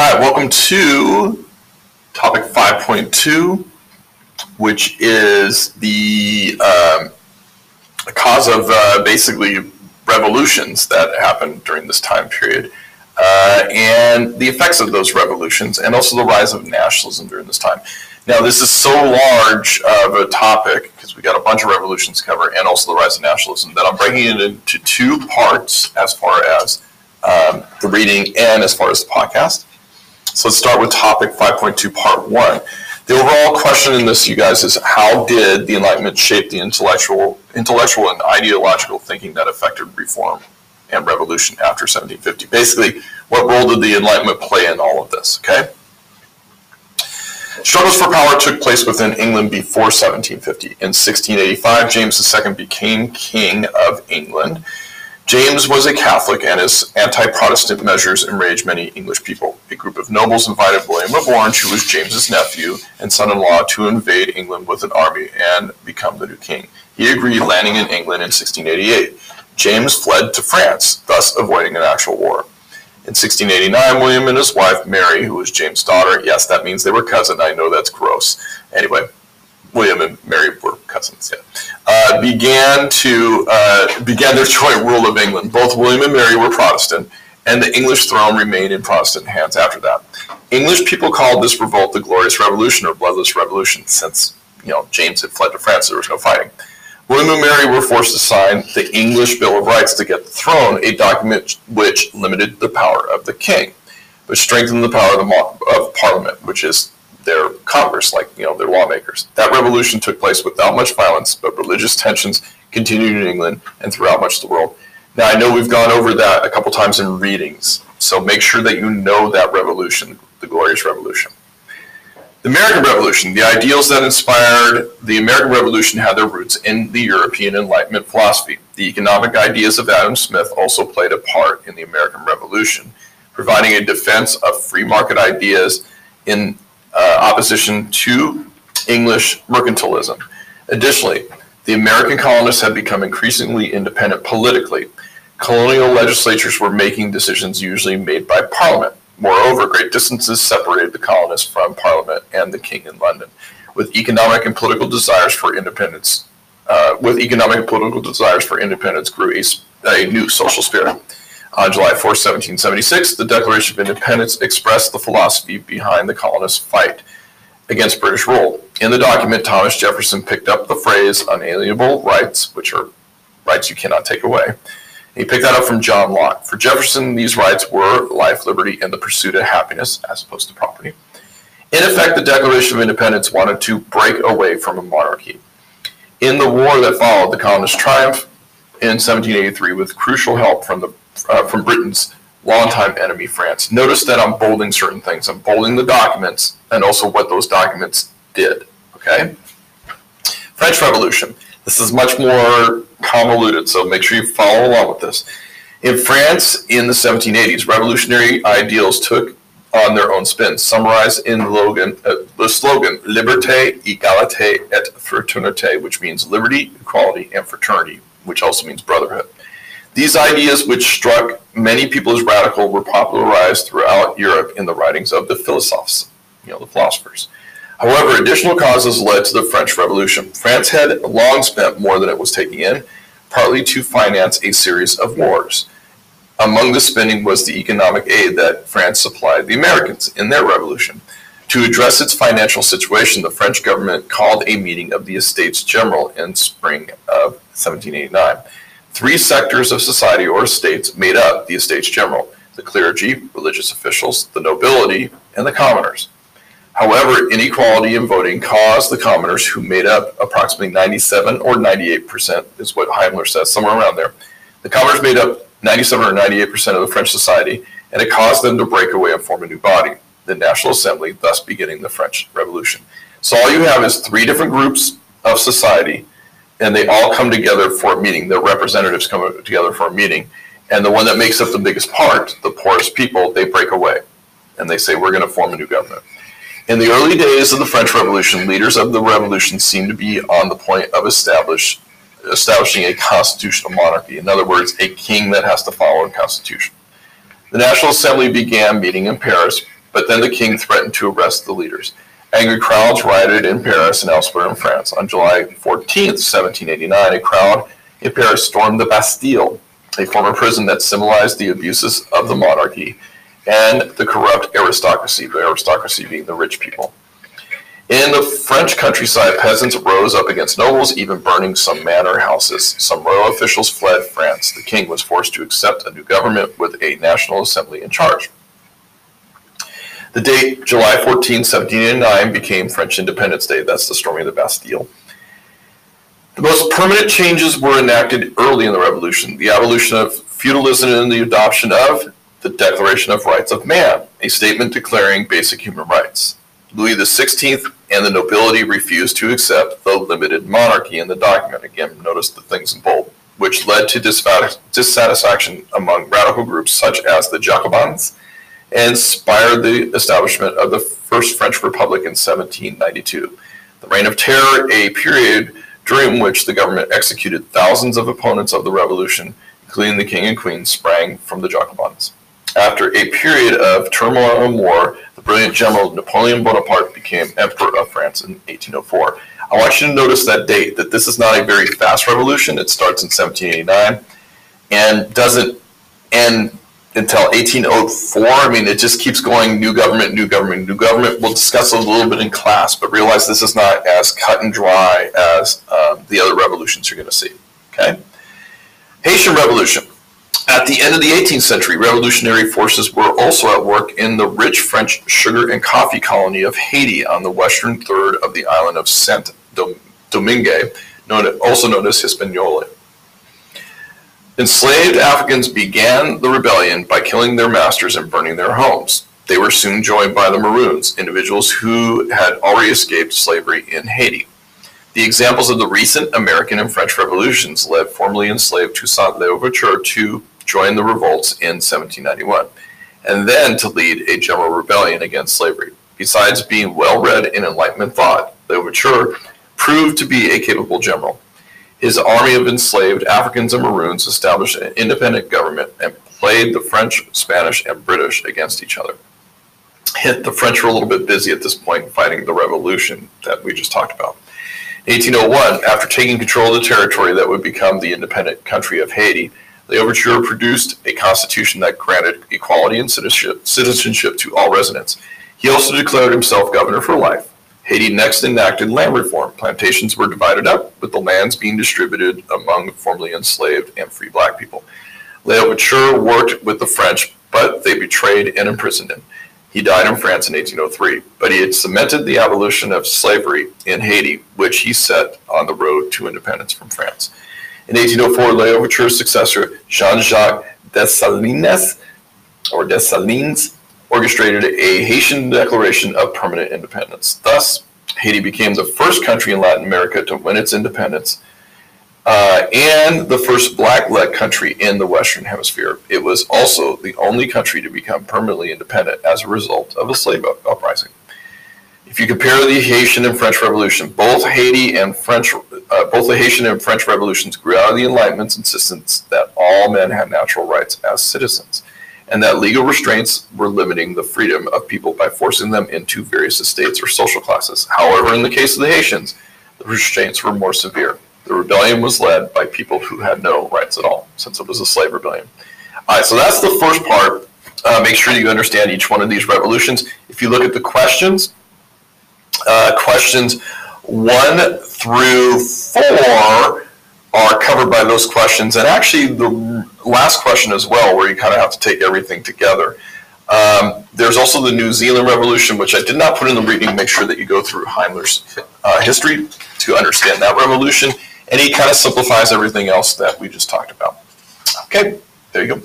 Hi, welcome to topic 5.2, which is the um, cause of uh, basically revolutions that happened during this time period. Uh, and the effects of those revolutions, and also the rise of nationalism during this time. Now, this is so large of a topic because we got a bunch of revolutions to cover, and also the rise of nationalism, that I'm breaking it into two parts as far as um, the reading and as far as the podcast. So let's start with topic 5.2, part one. The overall question in this, you guys, is how did the Enlightenment shape the intellectual, intellectual and ideological thinking that affected reform and revolution after 1750? Basically, what role did the Enlightenment play in all of this? Okay. Struggles for power took place within England before 1750. In 1685, James II became King of England. James was a Catholic, and his anti Protestant measures enraged many English people. A group of nobles invited William of Orange, who was James's nephew and son in law, to invade England with an army and become the new king. He agreed, landing in England in 1688. James fled to France, thus avoiding an actual war. In 1689, William and his wife, Mary, who was James' daughter, yes, that means they were cousins. I know that's gross. Anyway, William and Mary were cousins. Yeah, uh, began to uh, began their joint rule of England. Both William and Mary were Protestant, and the English throne remained in Protestant hands after that. English people called this revolt the Glorious Revolution or Bloodless Revolution, since you know James had fled to France. There was no fighting. William and Mary were forced to sign the English Bill of Rights to get the throne, a document which limited the power of the king, but strengthened the power of, the, of Parliament, which is their Congress, like you know their lawmakers. That revolution took place without much violence, but religious tensions continued in England and throughout much of the world. Now I know we've gone over that a couple times in readings, so make sure that you know that revolution, the Glorious Revolution. The American Revolution, the ideals that inspired the American Revolution had their roots in the European Enlightenment philosophy. The economic ideas of Adam Smith also played a part in the American Revolution, providing a defense of free market ideas in uh, opposition to English mercantilism. Additionally, the American colonists had become increasingly independent politically. Colonial legislatures were making decisions usually made by Parliament. Moreover, great distances separated the colonists from Parliament and the King in London. With economic and political desires for independence, uh, with economic and political desires for independence grew a, a new social spirit. On July 4, 1776, the Declaration of Independence expressed the philosophy behind the colonists' fight against British rule. In the document, Thomas Jefferson picked up the phrase unalienable rights, which are rights you cannot take away. He picked that up from John Locke. For Jefferson, these rights were life, liberty, and the pursuit of happiness, as opposed to property. In effect, the Declaration of Independence wanted to break away from a monarchy. In the war that followed, the colonists triumphed in 1783 with crucial help from the uh, from Britain's longtime enemy, France. Notice that I'm bolding certain things. I'm bolding the documents and also what those documents did. Okay? French Revolution. This is much more convoluted, so make sure you follow along with this. In France in the 1780s, revolutionary ideals took on their own spin, summarized in the, Logan, uh, the slogan Liberté, Égalité et Fraternité, which means liberty, equality, and fraternity, which also means brotherhood. These ideas, which struck many people as radical, were popularized throughout Europe in the writings of the philosophes, you know, the philosophers. However, additional causes led to the French Revolution. France had long spent more than it was taking in, partly to finance a series of wars. Among the spending was the economic aid that France supplied the Americans in their revolution. To address its financial situation, the French government called a meeting of the Estates General in spring of 1789. Three sectors of society or states made up the Estates General the clergy, religious officials, the nobility, and the commoners. However, inequality in voting caused the commoners, who made up approximately 97 or 98 percent, is what Heimler says, somewhere around there. The commoners made up 97 or 98 percent of the French society, and it caused them to break away and form a new body, the National Assembly, thus beginning the French Revolution. So all you have is three different groups of society and they all come together for a meeting. Their representatives come together for a meeting, and the one that makes up the biggest part, the poorest people, they break away, and they say we're going to form a new government. In the early days of the French Revolution, leaders of the revolution seemed to be on the point of establish, establishing a constitutional monarchy. In other words, a king that has to follow a constitution. The National Assembly began meeting in Paris, but then the king threatened to arrest the leaders. Angry crowds rioted in Paris and elsewhere in France. On July 14, 1789, a crowd in Paris stormed the Bastille, a former prison that symbolized the abuses of the monarchy and the corrupt aristocracy, the aristocracy being the rich people. In the French countryside, peasants rose up against nobles, even burning some manor houses. Some royal officials fled France. The king was forced to accept a new government with a national assembly in charge. The date, July 14, 1789, became French Independence Day. That's the storming of the Bastille. The most permanent changes were enacted early in the Revolution the abolition of feudalism and the adoption of the Declaration of Rights of Man, a statement declaring basic human rights. Louis XVI and the nobility refused to accept the limited monarchy in the document. Again, notice the things in bold, which led to dissatisfaction among radical groups such as the Jacobins and inspired the establishment of the First French Republic in 1792. The Reign of Terror, a period during which the government executed thousands of opponents of the revolution, including the king and queen, sprang from the Jacobins. After a period of turmoil and war, the brilliant general Napoleon Bonaparte became Emperor of France in 1804. I want you to notice that date, that this is not a very fast revolution. It starts in 1789 and doesn't end until 1804. I mean, it just keeps going new government, new government, new government. We'll discuss a little bit in class, but realize this is not as cut and dry as um, the other revolutions you're going to see. Okay? Haitian Revolution. At the end of the 18th century, revolutionary forces were also at work in the rich French sugar and coffee colony of Haiti on the western third of the island of Saint Domingue, also known as Hispaniola. Enslaved Africans began the rebellion by killing their masters and burning their homes. They were soon joined by the Maroons, individuals who had already escaped slavery in Haiti. The examples of the recent American and French revolutions led formerly enslaved Toussaint Louverture to join the revolts in 1791, and then to lead a general rebellion against slavery. Besides being well read in Enlightenment thought, Louverture proved to be a capable general. His army of enslaved Africans and Maroons established an independent government and played the French, Spanish, and British against each other. Hint, the French were a little bit busy at this point fighting the revolution that we just talked about. In 1801, after taking control of the territory that would become the independent country of Haiti, Louverture produced a constitution that granted equality and citizenship to all residents. He also declared himself governor for life. Haiti next enacted land reform. Plantations were divided up, with the lands being distributed among formerly enslaved and free black people. Louverture worked with the French, but they betrayed and imprisoned him. He died in France in 1803, but he had cemented the abolition of slavery in Haiti, which he set on the road to independence from France. In 1804, Louverture's successor, Jean-Jacques Dessalines, or Dessalines, orchestrated a Haitian declaration of permanent independence. Thus, Haiti became the first country in Latin America to win its independence uh, and the first black-led country in the Western Hemisphere. It was also the only country to become permanently independent as a result of a slave uprising. If you compare the Haitian and French Revolution, both Haiti and French, uh, both the Haitian and French revolutions grew out of the Enlightenment's insistence that all men had natural rights as citizens, and that legal restraints were limiting the freedom of people by forcing them into various estates or social classes. However, in the case of the Haitians, the restraints were more severe. The rebellion was led by people who had no rights at all, since it was a slave rebellion. All right, so that's the first part. Uh, make sure you understand each one of these revolutions. If you look at the questions, uh, questions one through four are covered by those questions, and actually the last question as well, where you kind of have to take everything together. Um, there's also the New Zealand Revolution, which I did not put in the reading. Make sure that you go through Heimler's uh, history to understand that revolution, and he kind of simplifies everything else that we just talked about. Okay, there you go.